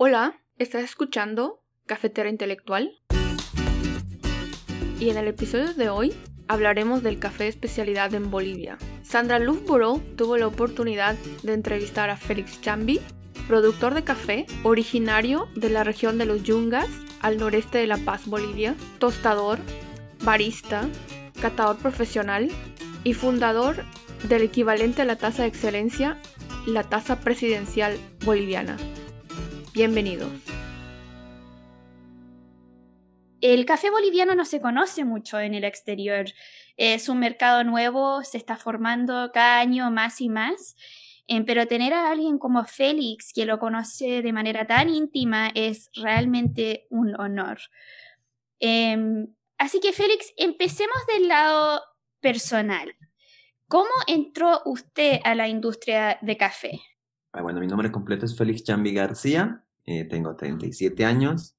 Hola, ¿estás escuchando Cafetera Intelectual? Y en el episodio de hoy hablaremos del café especialidad en Bolivia. Sandra Lufborough tuvo la oportunidad de entrevistar a Félix Chambi, productor de café, originario de la región de los Yungas, al noreste de La Paz, Bolivia, tostador, barista, catador profesional y fundador del equivalente a la tasa de excelencia, la tasa presidencial boliviana. Bienvenidos. El café boliviano no se conoce mucho en el exterior. Es un mercado nuevo, se está formando cada año más y más. Eh, pero tener a alguien como Félix, que lo conoce de manera tan íntima, es realmente un honor. Em, así que Félix, empecemos del lado personal. ¿Cómo entró usted a la industria de café? Ah, bueno, mi nombre completo es Félix Chambi García. Eh, tengo 37 años,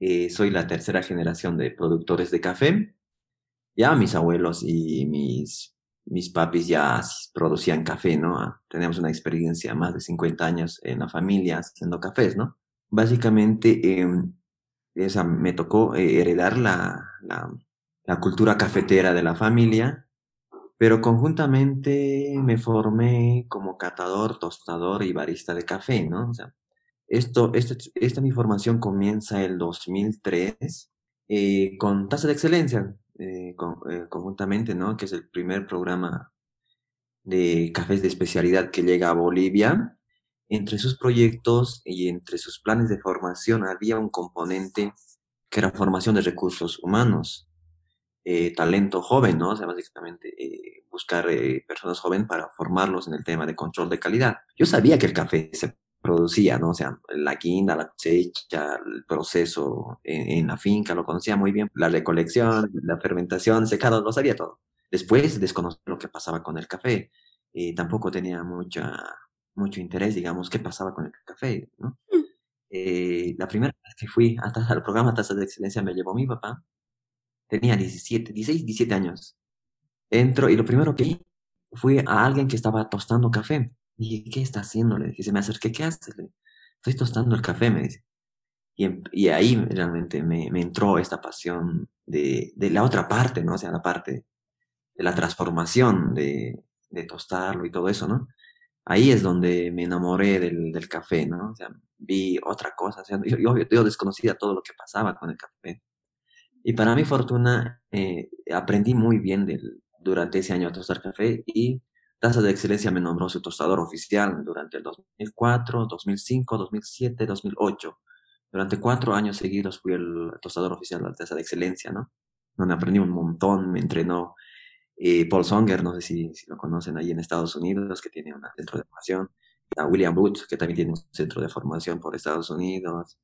eh, soy la tercera generación de productores de café. Ya mis abuelos y mis, mis papis ya producían café, ¿no? Ah, tenemos una experiencia más de 50 años en la familia haciendo cafés, ¿no? Básicamente, em, esa, me tocó eh, heredar la, la, la cultura cafetera de la familia, pero conjuntamente me formé como catador, tostador y barista de café, ¿no? O sea, esto, este, esta mi formación comienza el 2003 eh, con Tasa de Excelencia, eh, eh, conjuntamente, ¿no? Que es el primer programa de cafés de especialidad que llega a Bolivia. Entre sus proyectos y entre sus planes de formación había un componente que era formación de recursos humanos, talento joven, ¿no? O sea, básicamente buscar personas jóvenes para formarlos en el tema de control de calidad. Yo sabía que el café se producía, ¿no? O sea, la guinda, la cosecha, el proceso en, la finca, lo conocía muy bien, la recolección, la fermentación, secado, lo sabía todo. Después desconocí lo que pasaba con el café y tampoco tenía mucha, mucho interés, digamos, qué pasaba con el café, ¿no? Mm. Eh, la primera vez que fui hasta al programa Tazas de Excelencia me llevó mi papá, tenía 17, 16, 17 años. Entro y lo primero que vi fue a alguien que estaba tostando café y ¿qué está haciendo? Le dije, se me acerqué, ¿qué haces? Estoy tostando el café, me dice. Y, em, y ahí realmente me, me, entró esta pasión de, de, la otra parte, ¿no? O sea, la parte de la transformación, de, de tostarlo y todo eso, ¿no? Ahí es donde me enamoré del, del café, ¿no? O sea, vi otra cosa, o sea, yo, yo, yo, desconocía todo lo que pasaba con el café. Y para mi fortuna, eh, aprendí muy bien del, durante ese año a tostar café y Tasa de Excelencia me nombró su tostador oficial durante el 2004, 2005, 2007, 2008. Durante cuatro años seguidos fui el tostador oficial de la Tasa de Excelencia, ¿no? Donde aprendí un montón, me entrenó eh, Paul Songer, no sé si, lo conocen ahí en Estados Unidos, que tiene un centro de formación. William Booth, que también tiene un centro de formación por Estados Unidos.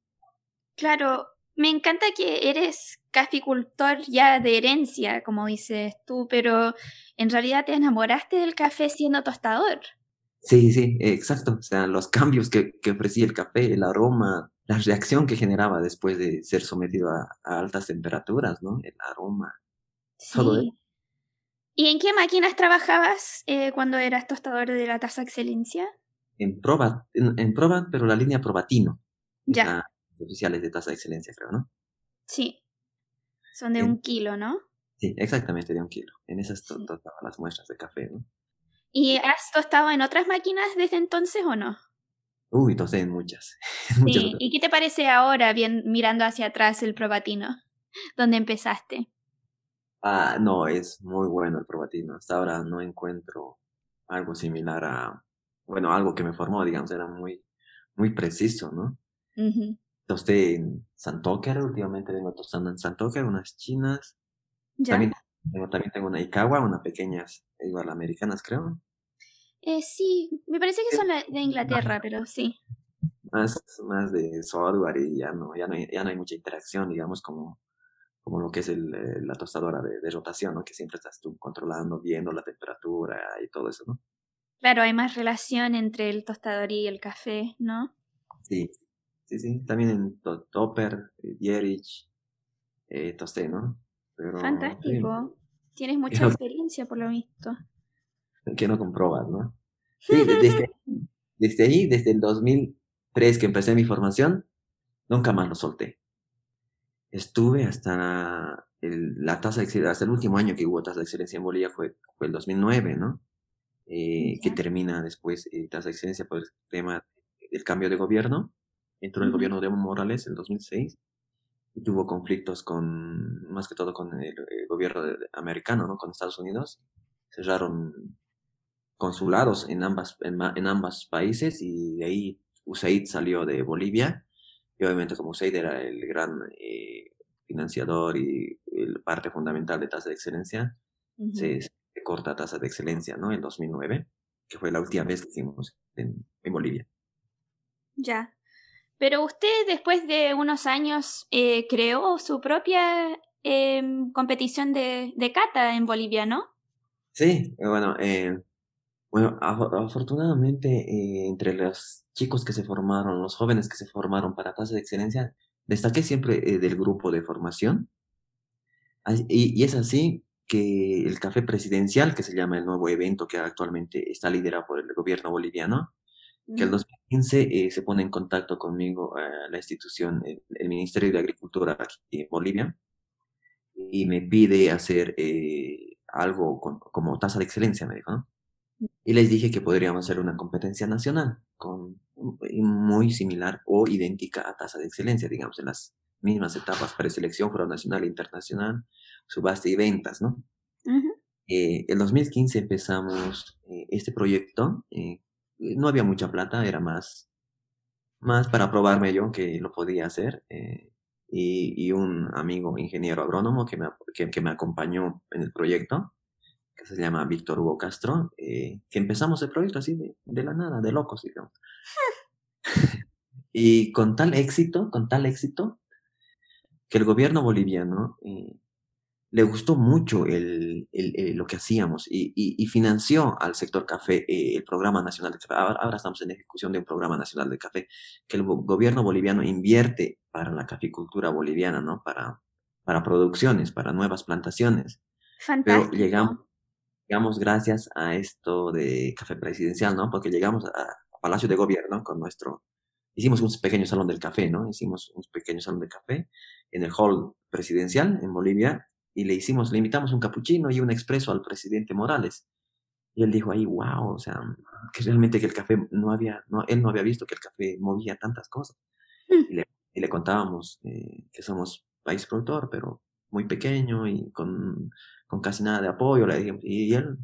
Claro, me encanta que eres caficultor ya de herencia, como dices tú, pero en realidad te enamoraste del café siendo tostador. Sí, sí, exacto. O sea, los cambios que, que ofrecía el café, el aroma, la reacción que generaba después de ser sometido a, altas temperaturas, ¿no? El aroma. Sí. Todo ¿Y en qué máquinas trabajabas eh, cuando eras tostador de la tasa excelencia? En Probat, en, en Probat, pero la línea Probatino. Ya oficiales de tasa de excelencia, creo, ¿no? Sí. Son de un kilo, ¿no? Sí, exactamente de un kilo. En esas sí. las muestras de café, ¿no? ¿Y has tostado en otras máquinas desde entonces o no? Uy, tosté en muchas. Sí. ¿Y qué te parece ahora, bien, mirando hacia atrás el probatino? ¿Dónde empezaste? Ah, no, es muy bueno el probatino. Hasta ahora no encuentro algo similar a, bueno, algo que me formó, digamos, era muy, muy preciso, ¿no? Uh tosté en Santoker, últimamente vengo tostando en Santoker, unas chinas. ¿Ya? También, tengo, también tengo una Ikawa, unas pequeñas, igual americanas creo. Eh, sí, me parece que son de Inglaterra, pero sí. Más, más de software y ya no, ya no, hay, ya no hay mucha interacción, digamos, como, como lo que es el, la tostadora de, de, rotación, ¿no? Que siempre estás tú controlando, viendo la temperatura y todo eso, ¿no? Claro, hay más relación entre el tostador y el café, ¿no? Sí, sí, sí. También en Topper, Dierich, eh, tosté, ¿no? Pero, Fantástico. Sí. Tienes mucha experiencia por lo visto. Que no comprobas, ¿no? Sí, desde, desde ahí, desde el 2000, 2003 que empecé mi formación, nunca más lo solté. Estuve hasta el, la tasa de excelencia, hasta el último año que hubo tasa de excelencia en Bolivia fue, fue el 2009, ¿no? Eh, que termina después eh, tasa de excelencia por el tema del cambio de gobierno. Entró el gobierno de Evo Morales en 2006 y tuvo conflictos con, más que todo con el, gobierno americano, ¿no? Con Estados Unidos. Cerraron consulados en ambas, en, en ambas países y de ahí USAID salió de Bolivia y obviamente como USAID era el gran eh, financiador y el parte fundamental de tasa de excelencia, se, corta tasa de excelencia, ¿no? En 2009, que fue la última vez que hicimos en, en Bolivia. Ya. Pero usted después de unos años eh, creó su propia em, competición de, cata en Bolivia, ¿no? Sí, bueno, eh, bueno afortunadamente eh, entre los chicos que se formaron, los jóvenes que se formaron para tasa de excelencia, destaqué siempre del grupo de formación. Y, es así que el café presidencial, que se llama el nuevo evento que actualmente está liderado por el gobierno boliviano, que en 2015 eh, se pone en contacto conmigo a la institución, el, Ministerio de Agricultura aquí en Bolivia, y me pide hacer eh, algo como tasa de excelencia, me dijo, ¿no? Y les dije que podríamos hacer una competencia nacional, con, muy similar o idéntica a tasa de excelencia, digamos, en las mismas etapas preselección, foro nacional e internacional, subasta y ventas, ¿no? eh, en 2015 empezamos eh, este proyecto eh, no había mucha plata, era más, más para probarme yo que lo podía hacer. Eh, y, y, un amigo ingeniero agrónomo que me, que, me acompañó en el proyecto, que se llama Víctor Hugo Castro, eh, que empezamos el proyecto así de, de la nada, de locos, digamos. y con tal éxito, con tal éxito, que el gobierno boliviano le gustó mucho el, el, lo que hacíamos y, y, financió al sector café eh, el Programa Nacional de Café. Ahora, estamos en ejecución de un Programa Nacional de Café que el gobierno boliviano invierte para la caficultura boliviana, ¿no? Para, para producciones, para nuevas plantaciones. Fantástico. Pero llegamos, llegamos gracias a esto de café presidencial, ¿no? Porque llegamos a, a Palacio de Gobierno con nuestro... Hicimos un pequeño salón del café, ¿no? Hicimos un pequeño salón de café en el hall presidencial en Bolivia y le hicimos, le invitamos un capuchino y un expreso al presidente Morales. Y él dijo ahí, wow, o sea, que realmente que el café no había, no, él no había visto que el café movía tantas cosas. Mm. Y, le, y, le, contábamos eh, que somos país productor, pero muy pequeño y con, con casi nada de apoyo. Y él,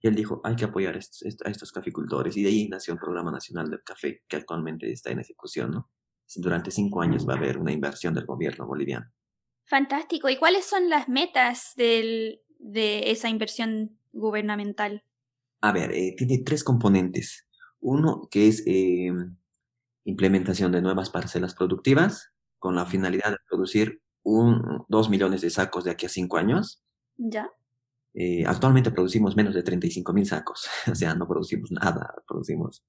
y él dijo, hay que apoyar a estos, a estos caficultores. Y de ahí nació el Programa Nacional del Café, que actualmente está en ejecución, ¿no? Durante cinco años va a haber una inversión del gobierno boliviano. Fantástico. ¿Y cuáles son las metas del, de esa inversión gubernamental? A ver, eh, tiene tres componentes. Uno que es eh, implementación de nuevas parcelas productivas con la finalidad de producir un, dos millones de sacos de aquí a cinco años. Ya. Eh, actualmente producimos menos de 35 mil sacos, o sea, no producimos nada, producimos.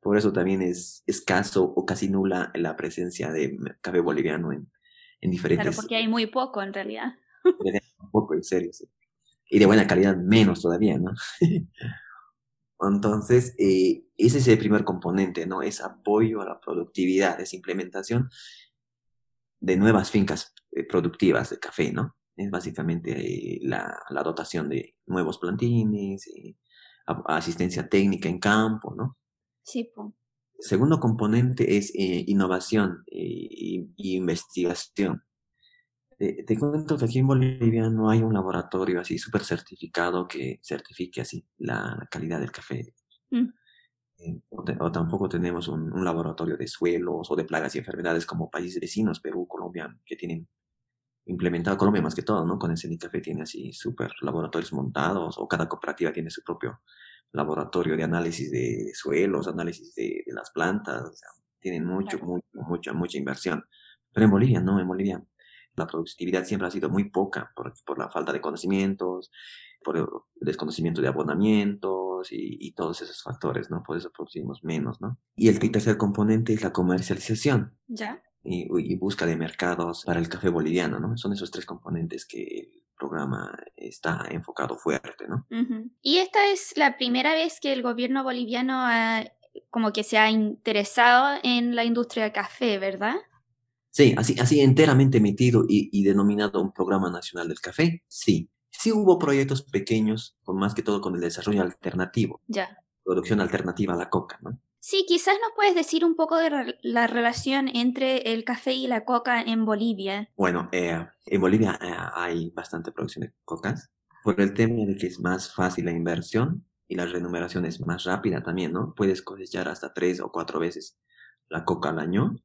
Por eso también es escaso o casi nula la presencia de café boliviano en, en diferentes... Claro, porque hay muy poco en realidad. Un poco, en serio, sí. Y de buena calidad menos todavía, ¿no? Entonces, eh, ese es el primer componente, ¿no? Es apoyo a la productividad, es implementación de nuevas fincas eh, productivas de café, ¿no? Es básicamente eh, la, la, dotación de nuevos plantines, asistencia técnica en campo, ¿no? Sí, pues. Segundo componente es eh, innovación e investigación. te cuento que aquí en Bolivia no hay un laboratorio así súper certificado que certifique así la, calidad del café. Mm. Eh, o, tampoco tenemos un, un, laboratorio de suelos o de plagas y enfermedades como países vecinos, Perú, Colombia, que tienen implementado, Colombia más que todo, ¿no? Con el Café tiene así súper laboratorios montados o cada cooperativa tiene su propio laboratorio de análisis de suelos, análisis de, las plantas, o sea, tienen mucho, mucho, mucha, mucha inversión. Pero en Bolivia, no, en Bolivia la productividad siempre ha sido muy poca por, por la falta de conocimientos, por el desconocimiento de abonamientos y, todos esos factores, ¿no? Por eso producimos menos, ¿no? Y el tercer componente es la comercialización. Ya. Y, y, busca de mercados para el café boliviano, ¿no? Son esos tres componentes que programa está enfocado fuerte, ¿no? Y esta es la primera vez que el gobierno boliviano ha como que se ha interesado en la industria de café, ¿verdad? Sí, así, así enteramente emitido y, y denominado un programa nacional del café, sí. Sí hubo proyectos pequeños, con más que todo con el desarrollo alternativo. Ya. Producción alternativa a la coca, ¿no? Sí, quizás nos puedes decir un poco de la relación entre el café y la coca en Bolivia. Bueno, eh, en Bolivia eh, hay bastante producción de cocas por el tema de que es más fácil la inversión y la remuneración es más rápida también, ¿no? Puedes cosechar hasta tres o cuatro veces la coca al año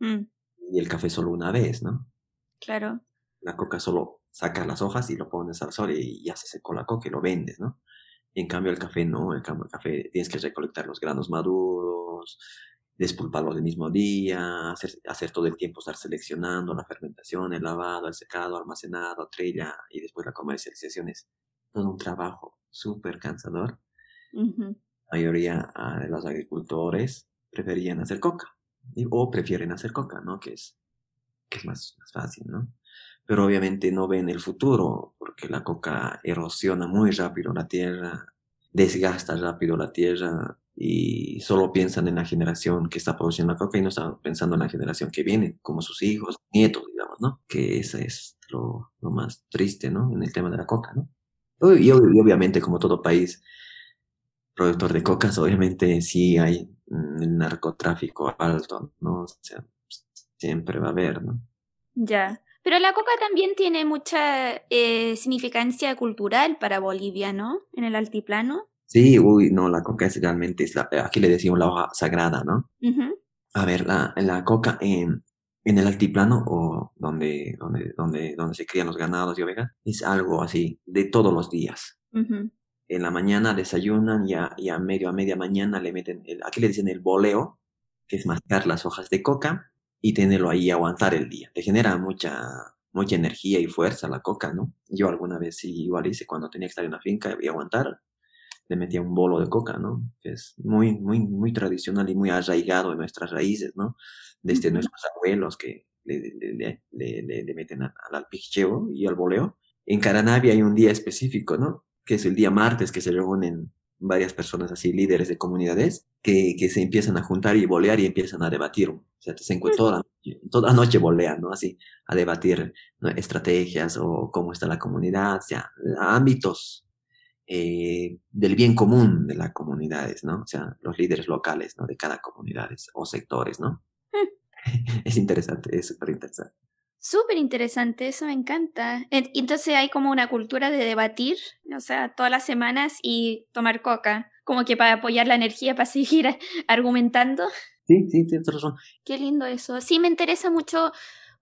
mm. y el café solo una vez, ¿no? Claro. La coca solo sacas las hojas y lo pones al sol y ya se secó la coca y lo vendes, ¿no? En cambio, el café no, en cambio, el café tienes que recolectar los granos maduros, despulparlo el mismo día, hacer, hacer todo el tiempo estar seleccionando la fermentación, el lavado, el secado, almacenado, trilla y después la comercialización es todo un trabajo súper cansador. La mayoría ah, de los agricultores preferían hacer coca o prefieren hacer coca, ¿no? Que es, que es más, más fácil, ¿no? pero obviamente no ven el futuro porque la coca erosiona muy rápido la tierra, desgasta rápido la tierra y solo piensan en la generación que está produciendo la coca y no están pensando en la generación que viene, como sus hijos, nietos, digamos, ¿no? Que eso es lo, lo más triste, ¿no? En el tema de la coca, ¿no? Y, obviamente, como todo país productor de cocas, obviamente sí hay el narcotráfico alto, ¿no? O sea, siempre va a haber, ¿no? Ya. Pero la coca también tiene mucha eh, significancia cultural para Bolivia, ¿no? En el altiplano. Sí, uy, no, la coca es realmente, es la, aquí le decimos la hoja sagrada, ¿no? A ver, la, la coca en, en el altiplano o donde, donde, donde, donde se crían los ganados y ovejas, es algo así, de todos los días. En la mañana desayunan y a, y a medio, a media mañana le meten, el, aquí le dicen el boleo, que es mascar las hojas de coca y tenerlo ahí aguantar el día. Te genera mucha, mucha energía y fuerza la coca, ¿no? Yo alguna vez sí igual hice cuando tenía que estar en una finca y aguantar, le metía un bolo de coca, ¿no? Que es muy, muy, muy tradicional y muy arraigado en nuestras raíces, ¿no? Desde nuestros abuelos que le, le, le, le meten al, al y al boleo. En Caranavia hay un día específico, ¿no? Que es el día martes que se reúnen varias personas así, líderes de comunidades, que, que se empiezan a juntar y bolear y empiezan a debatir. O sea, se encuentran toda, la noche bolean, ¿no? Así, a debatir estrategias o cómo está la comunidad, o sea, ámbitos eh, del bien común de las comunidades, ¿no? O sea, los líderes locales, ¿no? De cada comunidad o sectores, ¿no? es interesante, es súper interesante. Súper interesante, eso me encanta. Entonces hay como una cultura de debatir, o sea, todas las semanas y tomar coca, como que para apoyar la energía, para seguir argumentando. Sí, sí, tienes razón. Qué lindo eso. Sí, me interesa mucho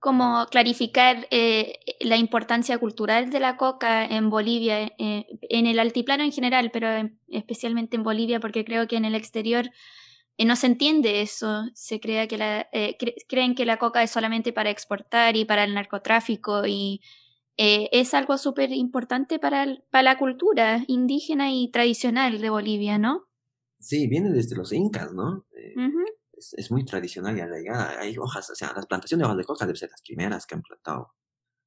como clarificar eh, la importancia cultural de la coca en Bolivia, eh, en el altiplano en general, pero especialmente en Bolivia, porque creo que en el exterior y no se entiende eso, se crea que la, eh, creen que la coca es solamente para exportar y para el narcotráfico y eh, es algo súper importante para, para la cultura indígena y tradicional de Bolivia, ¿no? Sí, viene desde los incas, ¿no? Eh, es, muy tradicional y arraigada. Hay hojas, o sea, las plantaciones de hojas de coca deben ser las primeras que han plantado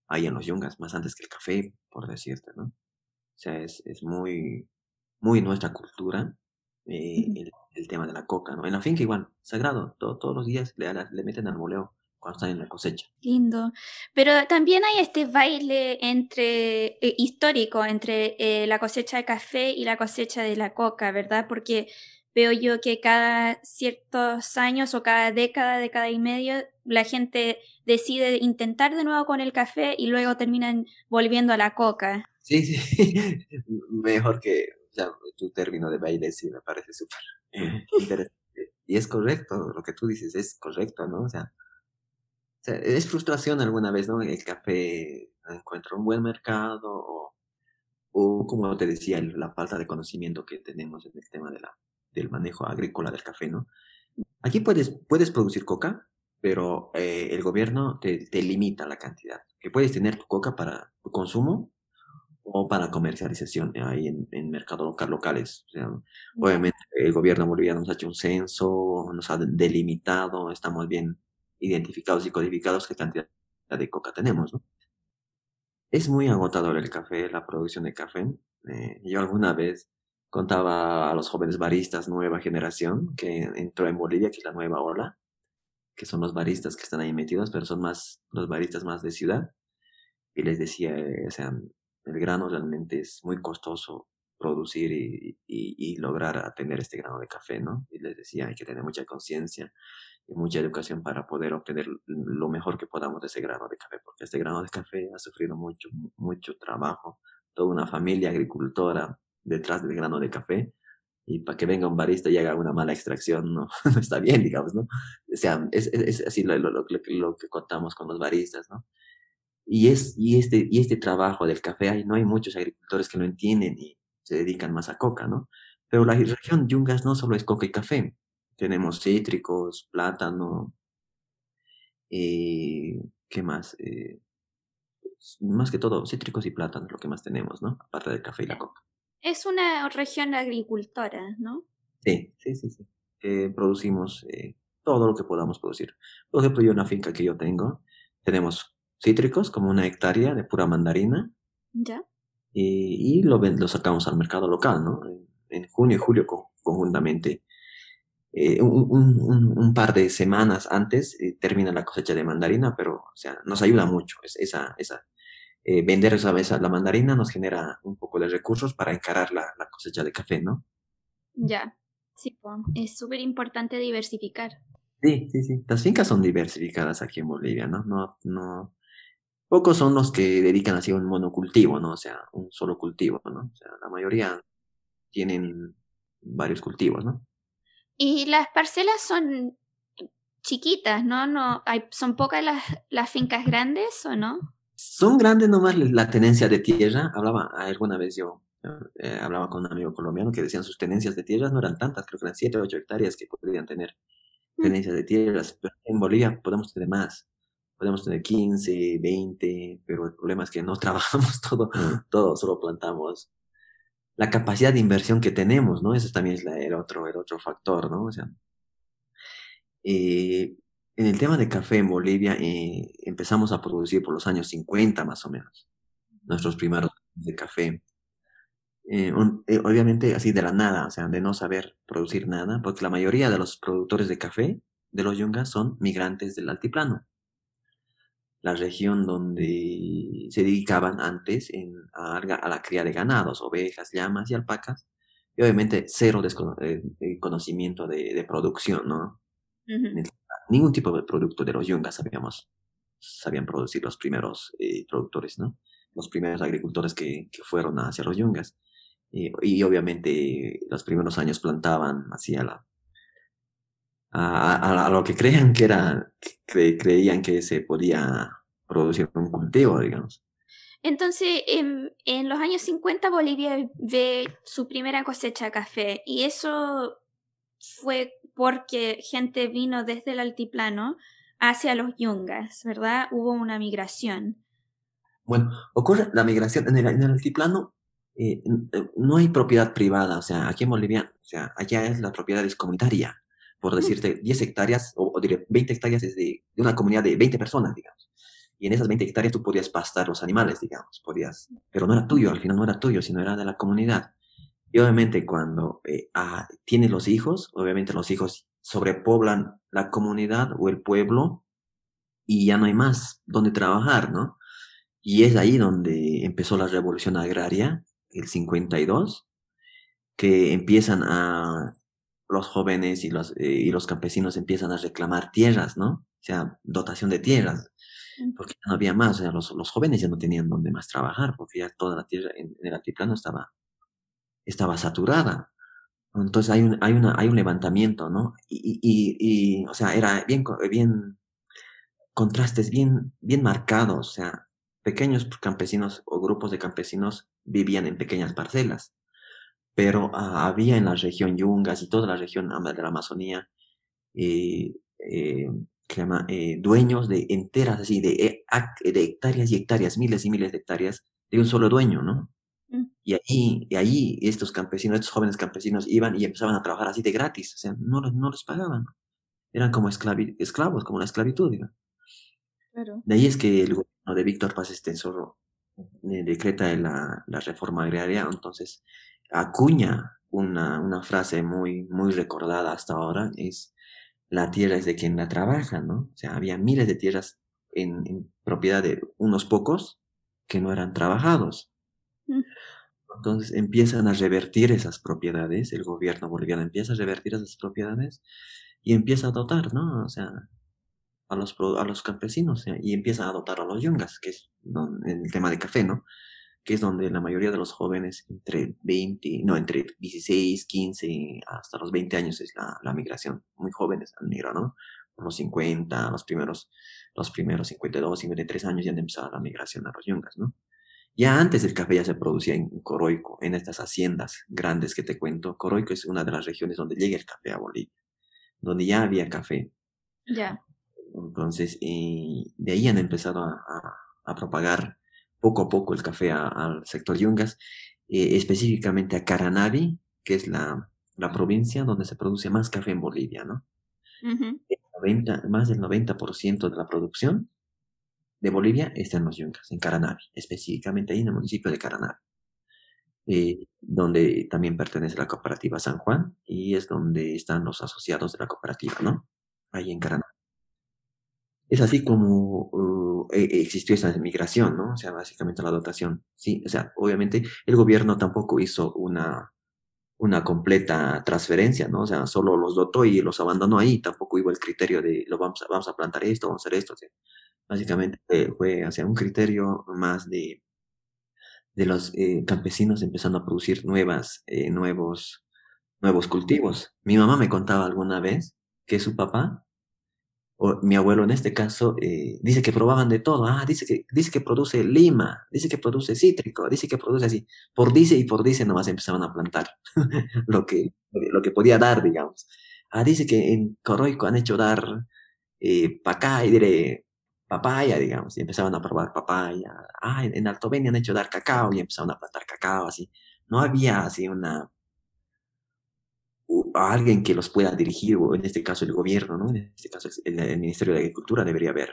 ahí en los yungas, más antes que el café, por decirte, ¿no? O sea, es, es muy, muy nuestra cultura eh, el, tema de la coca, ¿no? En la finca igual, sagrado, todos los días le, le meten al moleo cuando están en la cosecha. Lindo. Pero también hay este baile entre eh, histórico entre eh, la cosecha de café y la cosecha de la coca, ¿verdad? Porque veo yo que cada ciertos años o cada década, década y medio, la gente decide intentar de nuevo con el café y luego terminan volviendo a la coca. Sí, sí, mejor que tu término de baile sí me parece súper interesante. Y es correcto, lo que tú dices es correcto, ¿no? O sea, es frustración alguna vez, ¿no? El café encuentra un buen mercado o, como te decía, la falta de conocimiento que tenemos en el tema de la, del manejo agrícola del café, ¿no? Aquí puedes, puedes producir coca, pero eh, el gobierno te, te limita la cantidad. Que puedes tener tu coca para tu consumo, o para comercialización ahí en, en mercados local, locales. O sea, obviamente el gobierno boliviano nos ha hecho un censo, nos ha delimitado, estamos bien identificados y codificados qué cantidad de coca tenemos. ¿no? Es muy agotador el café, la producción de café. Eh, yo alguna vez contaba a los jóvenes baristas, nueva generación, que entró en Bolivia, que es la nueva ola, que son los baristas que están ahí metidos, pero son más los baristas más de ciudad. Y les decía, eh, o sea, el grano realmente es muy costoso producir y, y, lograr tener este grano de café, ¿no? Y les decía, hay que tener mucha conciencia y mucha educación para poder obtener lo mejor que podamos de ese grano de café, porque este grano de café ha sufrido mucho, mucho trabajo, toda una familia agricultora detrás del grano de café, y para que venga un barista y haga una mala extracción, no, no está bien, digamos, ¿no? O sea, es, es, así lo, lo, lo, lo, que contamos con los baristas, ¿no? Y, es, y, este, y este trabajo del café, hay, no hay muchos agricultores que lo entienden y se dedican más a coca, ¿no? Pero la región Yungas no solo es coca y café, tenemos cítricos, plátano, eh, ¿qué más? Eh, más que todo, cítricos y plátanos, lo que más tenemos, ¿no? Aparte del café y la coca. Es una región agricultora, ¿no? Sí, sí, sí, sí. producimos eh, todo lo que podamos producir. Por ejemplo, yo en la finca que yo tengo, tenemos cítricos como una hectárea de pura mandarina. Ya. Y, lo, lo sacamos al mercado local, ¿no? En, junio y julio conjuntamente. Eh, un, par de semanas antes eh, termina la cosecha de mandarina, pero o sea, nos ayuda mucho esa, esa, eh, vender esa vez la mandarina nos genera un poco de recursos para encarar la, cosecha de café, ¿no? Ya, sí, es súper importante diversificar. Sí, sí, sí. Las fincas son diversificadas aquí en Bolivia, ¿no? No, no. Pocos son los que dedican así a un monocultivo, ¿no? O sea, un solo cultivo, ¿no? O sea, la mayoría tienen varios cultivos, ¿no? Y las parcelas son chiquitas, ¿no? no hay, ¿Son pocas las, las fincas grandes o no? Son grandes nomás la tenencia de tierra. Hablaba alguna vez yo, eh, hablaba con un amigo colombiano que decían sus tenencias de tierras no eran tantas, creo que eran 7 o 8 hectáreas que podrían tener mm. tenencias de tierras. Pero en Bolivia podemos tener más. Podemos tener 15, 20, pero el problema es que no trabajamos todo, todo, solo plantamos. La capacidad de inversión que tenemos, ¿no? Ese también es el, otro, el otro factor, ¿no? O sea, eh, en el tema de café en Bolivia eh, empezamos a producir por los años 50 más o menos, nuestros primeros de café. Eh, eh, obviamente así de la nada, o sea, de no saber producir nada, porque la mayoría de los productores de café de los yungas son migrantes del altiplano, la región donde se dedicaban antes en, a, la cría de ganados, ovejas, llamas y alpacas, y obviamente cero conocimiento de, de, producción, ¿no? Ningún tipo de producto de los yungas sabíamos, sabían producir los primeros eh, productores, ¿no? Los primeros agricultores que, que fueron hacia los yungas. y obviamente los primeros años plantaban hacia la, a, a, lo que creían que era, que creían que se podía producir un cultivo, digamos. Entonces, en, en, los años 50 Bolivia ve su primera cosecha de café y eso fue porque gente vino desde el altiplano hacia los yungas, ¿verdad? Hubo una migración. Bueno, ocurre la migración en el, altiplano. Eh, no hay propiedad privada, o sea, aquí en Bolivia, o sea, allá es la propiedad es comunitaria. Por mm. decirte, 10 hectáreas o, o 20 hectáreas es de, de, una comunidad de 20 personas, digamos. Y en esas 20 hectáreas tú podías pastar los animales, digamos, podías, pero no era tuyo, al final no era tuyo, sino era de la comunidad. Y obviamente cuando eh, ah, tienes los hijos, obviamente los hijos sobrepoblan la comunidad o el pueblo y ya no hay más donde trabajar, ¿no? Y es ahí donde empezó la revolución agraria, el 52, que empiezan a los jóvenes y los, eh, y los campesinos empiezan a reclamar tierras, ¿no? O sea, dotación de tierras, porque ya no había más, o sea, los, los jóvenes ya no tenían donde más trabajar, porque ya toda la tierra en, en el altiplano estaba estaba saturada. Entonces hay un, hay una, hay un levantamiento, ¿no? Y, y, y, o sea, era bien, bien, contrastes bien, bien marcados, o sea, pequeños campesinos o grupos de campesinos vivían en pequeñas parcelas, pero ah, había en la región Yungas y toda la región de la Amazonía, eh, eh, llama, eh, dueños de enteras, así, de, de hectáreas y hectáreas, miles y miles de hectáreas de un solo dueño, ¿no? Y ahí, y ahí estos campesinos, estos jóvenes campesinos iban y empezaban a trabajar así de gratis, o sea, no, no les pagaban. Eran como esclavos, como una esclavitud, digo. De ahí es que el gobierno de Víctor Paz Estensoro eh, decreta la, la reforma agraria, entonces acuña una, una frase muy, muy recordada hasta ahora, es la tierra es de quien la trabaja, ¿no? O sea, había miles de tierras en, propiedad de unos pocos que no eran trabajados. Mm. Entonces empiezan a revertir esas propiedades, el gobierno boliviano empieza a revertir esas propiedades y empieza a dotar, ¿no? O sea, a los, a los campesinos y empieza a dotar a los yungas, que es el tema de café, ¿no? Que es donde la mayoría de los jóvenes entre 20, no, entre 16, 15 hasta los 20 años es la, migración. Muy jóvenes han migrado, ¿no? Los 50, los primeros, los primeros 52, 53 años ya han empezado la migración a los yungas, ¿no? Ya antes el café ya se producía en Coroico, en estas haciendas grandes que te cuento. Coroico es una de las regiones donde llega el café a Bolivia, donde ya había café. Ya. Entonces, de ahí han empezado a, propagar poco a poco el café al sector Yungas, eh, específicamente a Caranavi, que es la, provincia donde se produce más café en Bolivia, ¿no? más del 90% de la producción de Bolivia está en los Yungas, en Caranavi, específicamente ahí en el municipio de Caranavi, eh, donde también pertenece la cooperativa San Juan y es donde están los asociados de la cooperativa, ¿no? Ahí en Caranavi. Es así como uh, e, existió esa migración, ¿no? O sea, básicamente la dotación, sí, o sea, obviamente el gobierno tampoco hizo una, una completa transferencia, ¿no? O sea, solo los dotó y los abandonó ahí, tampoco hubo el criterio de, lo vamos a, vamos a plantar esto, vamos a hacer esto, o Básicamente fue hacia un criterio más de, de los eh, campesinos empezando a producir nuevas, eh, nuevos, nuevos cultivos. Mi mamá me contaba alguna vez que su papá, o mi abuelo en este caso, eh, dice que probaban de todo. Ah, dice que, dice que produce lima, dice que produce cítrico, dice que produce así. Por dice y por dice nomás empezaban a plantar lo, que, lo que podía dar, digamos. Ah, dice que en Coroico han hecho dar eh, acá y diré papaya, digamos, y empezaban a probar papaya. Ah, en, Alto Beni han hecho dar cacao y empezaron a plantar cacao, así. No había así una alguien que los pueda dirigir, o en este caso el gobierno, ¿no? En este caso el, Ministerio de Agricultura debería haber,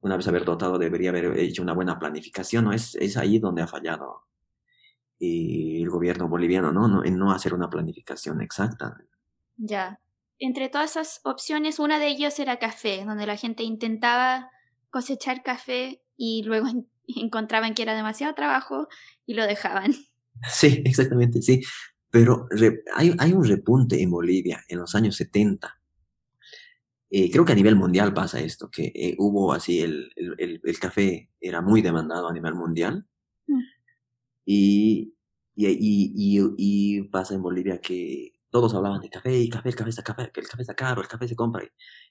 una vez haber dotado, debería haber hecho una buena planificación, ¿no? Es, es ahí donde ha fallado el gobierno boliviano, ¿no? ¿no? En no hacer una planificación exacta. Ya. Entre todas esas opciones, una de ellas era café, donde la gente intentaba cosechar café y luego encontraban que era demasiado trabajo y lo dejaban. Sí, exactamente, sí. Pero hay, hay, un repunte en Bolivia en los años 70. Eh, creo que a nivel mundial pasa esto, que eh, hubo así, el, el, el, café era muy demandado a nivel mundial. Mm. Y, y, y, y, pasa en Bolivia que todos hablaban de café y café, el café está, café, el café está caro, el café se compra.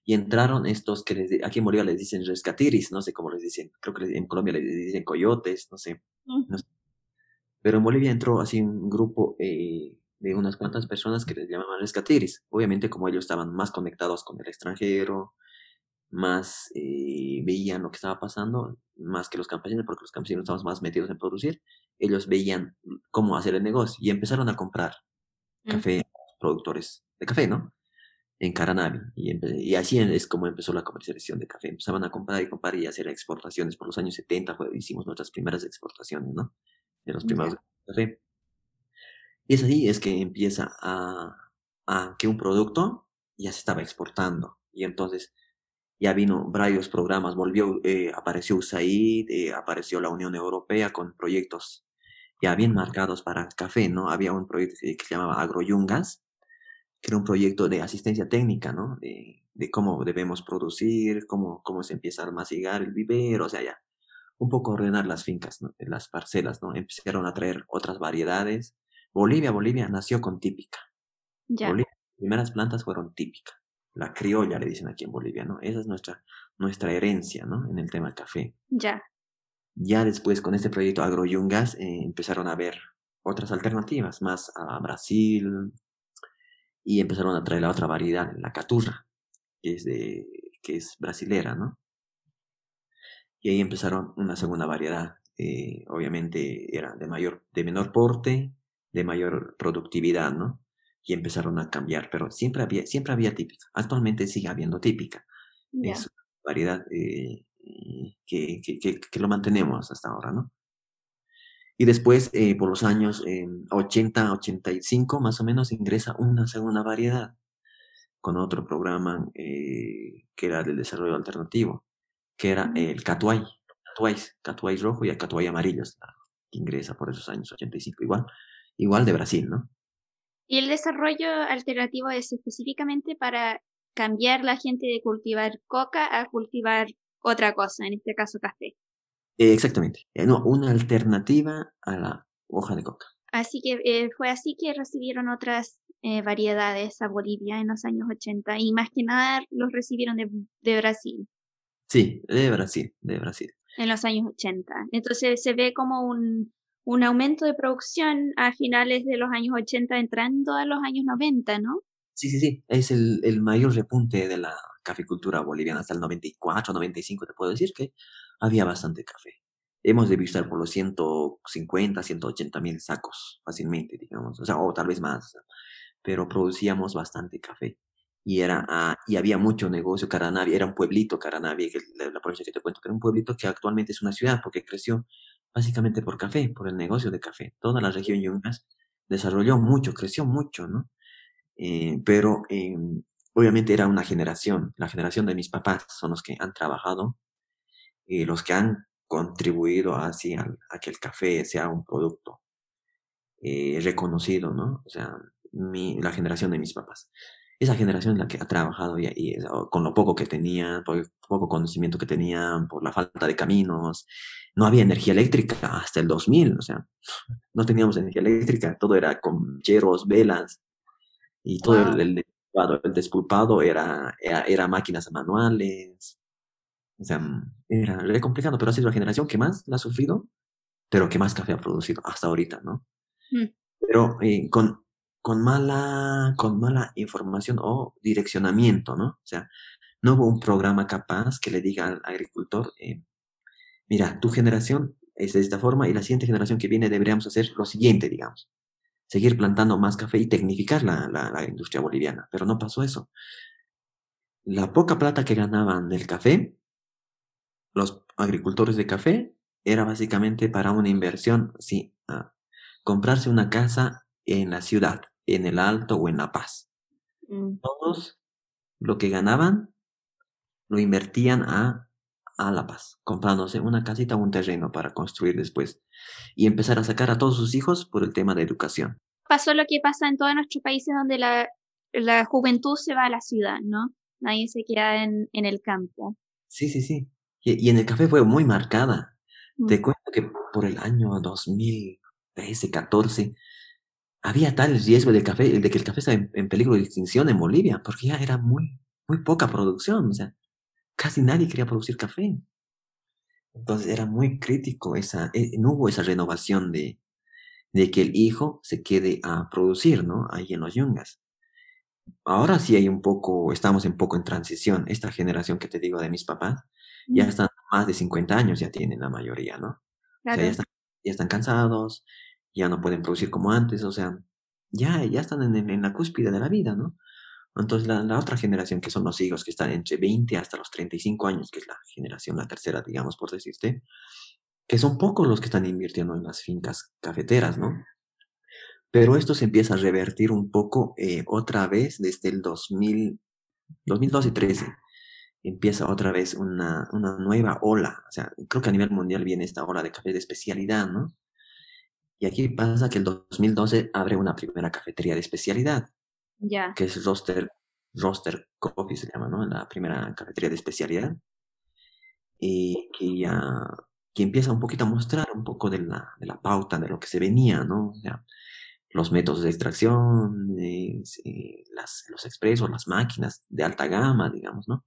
Y entraron estos que les, aquí en Bolivia les dicen rescatiris, no sé cómo les dicen, creo que en Colombia les dicen coyotes, no sé. Pero en Bolivia entró así un grupo eh, de unas cuantas personas que les llamaban rescatiris. Obviamente como ellos estaban más conectados con el extranjero, más eh, veían lo que estaba pasando, más que los campesinos, porque los campesinos estaban más metidos en producir, ellos veían cómo hacer el negocio y empezaron a comprar mm. café productores de café, ¿no? En Caranavi. Y, así es como empezó la comercialización de café. Empezaban a comprar y comprar y hacer exportaciones. Por los años 70 hicimos nuestras primeras exportaciones, ¿no? De los primeros café. Y es así, es que empieza a, a que un producto ya se estaba exportando. Y entonces ya vino varios programas, volvió, eh, apareció USAID, eh, apareció la Unión Europea con proyectos ya bien marcados para café, ¿no? Había un proyecto que se llamaba Agroyungas, que era un proyecto de asistencia técnica, ¿no? De, de cómo debemos producir, cómo, cómo se empieza a almacenar el vivero, o sea, ya, un poco ordenar las fincas, ¿no? las parcelas, ¿no? Empezaron a traer otras variedades. Bolivia, Bolivia nació con típica. Ya. Bolivia, las primeras plantas fueron típicas. La criolla, le dicen aquí en Bolivia, ¿no? Esa es nuestra, nuestra herencia, ¿no? En el tema del café. Ya. Ya después, con este proyecto Agroyungas, eh, empezaron a ver otras alternativas, más a Brasil, y empezaron a traer la otra variedad, la caturra, que es, de, que es brasilera, ¿no? Y ahí empezaron una segunda variedad. Eh, obviamente era de, mayor, de menor porte, de mayor productividad, ¿no? Y empezaron a cambiar, pero siempre había, siempre había típica. Actualmente sigue habiendo típica. Es una variedad eh, que, que, que, lo mantenemos hasta ahora, ¿no? Y después, eh, por los años 80, 85, más o menos, ingresa una segunda variedad con otro programa que era del desarrollo alternativo, que era el Catuay, Catuay, Catuay rojo y el Catuay amarillo, que ingresa por esos años 85, igual, igual de Brasil, ¿no? Y el desarrollo alternativo es específicamente para cambiar la gente de cultivar coca a cultivar otra cosa, en este caso café. Exactamente, eh, no, una alternativa a la hoja de coca. Así que eh, fue así que recibieron otras eh, variedades a Bolivia en los años 80 y más que nada los recibieron de, de Brasil. Sí, de Brasil, de Brasil. En los años 80. Entonces se ve como un, un aumento de producción a finales de los años 80 entrando a los años 90, ¿no? Sí, sí, sí. Es el, el mayor repunte de la caficultura boliviana hasta el 94, 95, te puedo decir que había bastante café. Hemos de estar por los 150, 180 mil sacos fácilmente, digamos, o sea, o tal vez más, pero producíamos bastante café. Y, era, ah, y había mucho negocio, Caranavi, era un pueblito, Caranavi, que la, la provincia que te cuento, que era un pueblito que actualmente es una ciudad porque creció básicamente por café, por el negocio de café. Toda la región Yungas desarrolló mucho, creció mucho, ¿no? Eh, pero eh, obviamente era una generación, la generación de mis papás son los que han trabajado, y los que han contribuido así a, que el café sea un producto eh, reconocido, ¿no? O sea, mi, la generación de mis papás. Esa generación es la que ha trabajado y, y, con lo poco que tenía, por el poco conocimiento que tenían, por la falta de caminos, no había energía eléctrica hasta el 2000, o sea, no teníamos energía eléctrica, todo era con hierros, velas, y todo el, el, el, despulpado era, era, máquinas manuales, o sea, era, era, complicado, pero ha sido la generación que más la ha sufrido, pero que más café ha producido hasta ahorita, ¿no? Mm. Pero eh, con, con, mala, con mala información o direccionamiento, ¿no? O sea, no hubo un programa capaz que le diga al agricultor, eh, mira, tu generación es de esta forma y la siguiente generación que viene deberíamos hacer lo siguiente, digamos. Seguir plantando más café y tecnificar la, la, industria boliviana. Pero no pasó eso. La poca plata que ganaban del café, los agricultores de café, era básicamente para una inversión, sí, comprarse una casa en la ciudad, en el Alto o en La Paz. Mm. Todos lo que ganaban lo invertían a a La Paz, comprándose una casita o un terreno para construir después y empezar a sacar a todos sus hijos por el tema de educación. Pasó lo que pasa en todos nuestros países donde la, la juventud se va a la ciudad, ¿no? Nadie se queda en, en el campo. Sí, sí, sí. Y, en el café fue muy marcada. Te mm. cuento que por el año 2013, 14, había tal riesgo del café, de que el café estaba en, en peligro de extinción en Bolivia, porque ya era muy, muy poca producción. O sea, casi nadie quería producir café. Entonces era muy crítico, esa, eh, no hubo esa renovación de, de que el hijo se quede a producir, ¿no? Ahí en los yungas. Ahora sí hay un poco, estamos un poco en transición. Esta generación que te digo de mis papás, ya están más de 50 años, ya tienen la mayoría, ¿no? O sea, ya están, ya están, cansados, ya no pueden producir como antes, o sea, ya, ya están en, en la cúspide de la vida, ¿no? Entonces, la, otra generación, que son los hijos que están entre 20 hasta los 35 años, que es la generación, la tercera, digamos, por decirte, que son pocos los que están invirtiendo en las fincas cafeteras, ¿no? Pero esto se empieza a revertir un poco eh, otra vez desde el 2000, 2012 y 13. Empieza otra vez una, una nueva ola. O sea, creo que a nivel mundial viene esta ola de café de especialidad, ¿no? Y aquí pasa que el 2012 abre una primera cafetería de especialidad que es Roster, Roster Coffee, se llama, ¿no? La primera cafetería de especialidad. Y que ya que empieza un poquito a mostrar un poco de la, de la pauta de lo que se venía, ¿no? O sea, los métodos de extracción, eh, las, los expresos, las máquinas de alta gama, digamos, ¿no?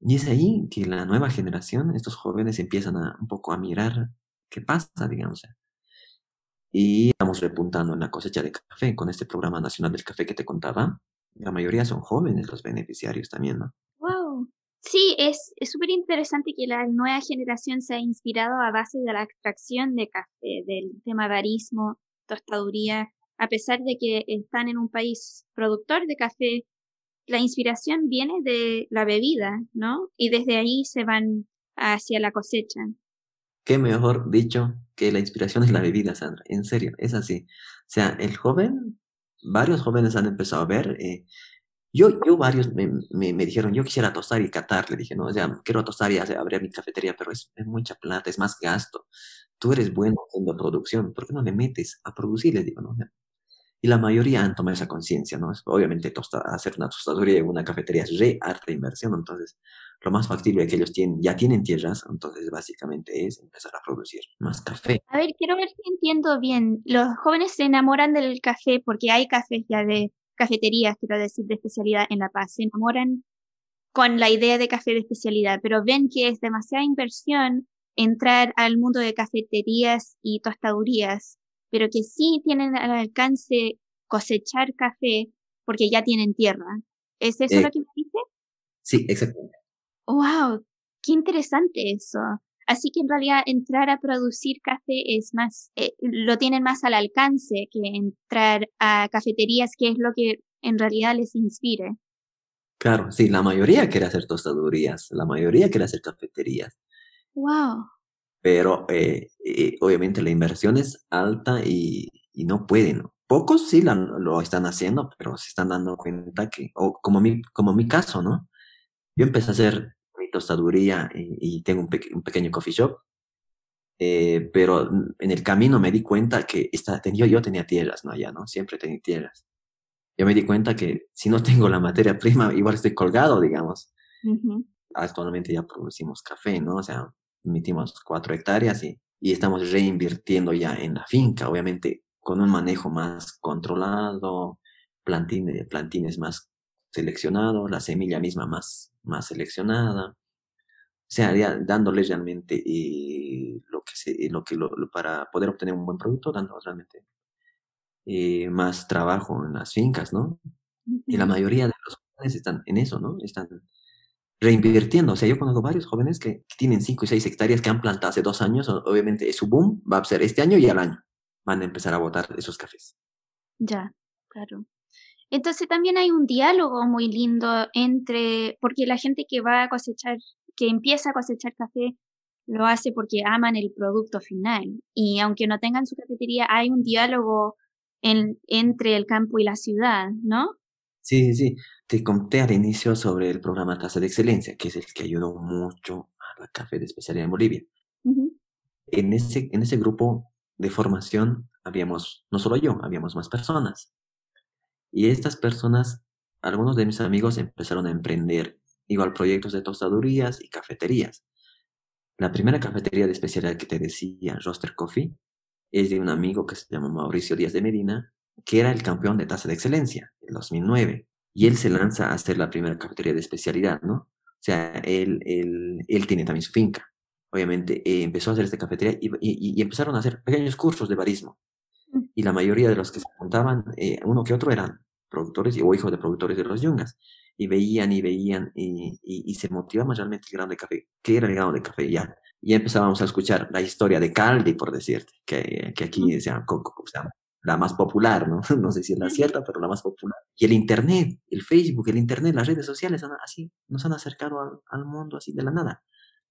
Y es ahí que la nueva generación, estos jóvenes empiezan a un poco a mirar qué pasa, digamos. Y estamos repuntando en la cosecha de café con este programa nacional del café que te contaba. La mayoría son jóvenes los beneficiarios también, ¿no? Wow. Sí, es súper interesante que la nueva generación se ha inspirado a base de la extracción de café, del tema barismo, tostaduría. A pesar de que están en un país productor de café, la inspiración viene de la bebida, ¿no? Y desde ahí se van hacia la cosecha. qué mejor dicho que la inspiración es la bebida, Sandra. En serio, es así. O sea, el joven, varios jóvenes han empezado a ver. Eh, yo, yo varios me, me, dijeron, yo quisiera tostar y catar. Le dije, no, o sea, quiero tostar y abrir mi cafetería, pero es, es, mucha plata, es más gasto. Tú eres bueno haciendo producción, ¿por qué no le metes a producir? Le digo, no, y la mayoría han tomado esa conciencia, ¿no? Obviamente hacer una tostaduría en una cafetería es re harta inversión, entonces lo más factible es que ellos tienen, ya tienen tierras, entonces básicamente es empezar a producir más café. A ver, quiero ver si entiendo bien. Los jóvenes se enamoran del café porque hay cafés ya de cafeterías, quiero decir, de especialidad en La Paz. Se enamoran con la idea de café de especialidad, pero ven que es demasiada inversión entrar al mundo de cafeterías y tostadurías pero que sí tienen al alcance cosechar café porque ya tienen tierra. ¿Es eso lo eh, que me dice? Sí, exactamente. ¡Wow! ¡Qué interesante eso! Así que en realidad entrar a producir café es más, eh, lo tienen más al alcance que entrar a cafeterías, que es lo que en realidad les inspire. Claro, sí, la mayoría quiere hacer tostadurías, la mayoría quiere hacer cafeterías. ¡Wow! Pero eh, eh, obviamente la inversión es alta y, no pueden. Pocos sí lo están haciendo, pero se están dando cuenta que, o como mi, como mi caso, ¿no? Yo empecé a hacer mi tostaduría y, tengo un, pequeño coffee shop, eh, pero en el camino me di cuenta que esta, yo, yo tenía tierras, ¿no? Allá, ¿no? Siempre tenía tierras. Yo me di cuenta que si no tengo la materia prima, igual estoy colgado, digamos. Actualmente ya producimos café, ¿no? O sea, emitimos cuatro hectáreas y, y estamos reinvirtiendo ya en la finca, obviamente con un manejo más controlado, plantines, plantines más seleccionados, la semilla misma más, más seleccionada. O sea, ya dándole realmente eh, lo que se, lo que lo, para poder obtener un buen producto, dando realmente eh, más trabajo en las fincas, ¿no? Y la mayoría de los jóvenes están en eso, ¿no? Están reinvirtiendo. O sea, yo conozco varios jóvenes que, tienen 5 y 6 hectáreas que han plantado hace dos años. Obviamente, su boom va a ser este año y al año. Van a empezar a botar esos cafés. Ya, claro. Entonces también hay un diálogo muy lindo entre, porque la gente que va a cosechar, que empieza a cosechar café, lo hace porque aman el producto final. Y aunque no tengan su cafetería, hay un diálogo en, entre el campo y la ciudad, ¿no? Sí, sí, te conté al inicio sobre el programa Tasa de Excelencia, que es el que ayudó mucho a la café de especialidad en Bolivia. en, ese, en ese grupo de formación habíamos, no solo yo, habíamos más personas. Y estas personas, algunos de mis amigos empezaron a emprender igual proyectos de tostadurías y cafeterías. La primera cafetería de especialidad que te decía, Roster Coffee, es de un amigo que se llama Mauricio Díaz de Medina, que era el campeón de tasa de excelencia en 2009. Y él se lanza a hacer la primera cafetería de especialidad, ¿no? O sea, él, él, él tiene también su finca. Obviamente eh, empezó a hacer esta cafetería y, y, empezaron a hacer pequeños cursos de barismo. Mm. Y la mayoría de los que se juntaban, eh, uno que otro, eran productores o hijos de productores de los yungas. Y veían y veían y, y, se motivaban realmente el grano de café. ¿Qué era el grano de café? Ya, y empezábamos a escuchar la historia de Caldi, por decirte, que, que aquí se llama, se llama la más popular, ¿no? No sé si es la cierta, pero la más popular. Y el Internet, el Facebook, el Internet, las redes sociales, así nos han acercado al, mundo así de la nada.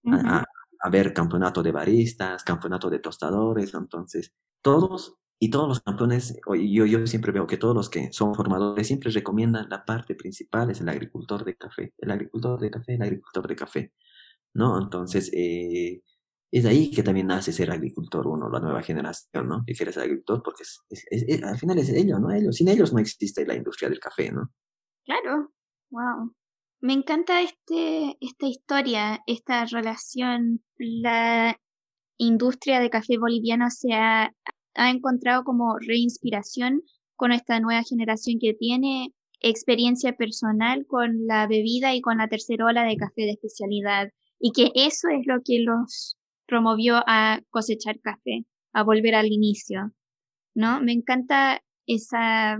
a, ver campeonato de baristas, campeonato de tostadores, entonces todos y todos los campeones, yo, yo siempre veo que todos los que son formadores siempre recomiendan la parte principal es el agricultor de café, el agricultor de café, el agricultor de café, ¿no? Entonces, eh, es ahí que también nace ser agricultor uno, la nueva generación, ¿no? Que quiere ser agricultor porque es, al final es ellos, ¿no? Ellos, sin ellos no existe la industria del café, ¿no? Claro, wow. Me encanta este, esta historia, esta relación. La industria de café boliviano se ha, ha encontrado como reinspiración con esta nueva generación que tiene experiencia personal con la bebida y con la tercera ola de café de especialidad y que eso es lo que los promovió a cosechar café, a volver al inicio, ¿no? Me encanta esa,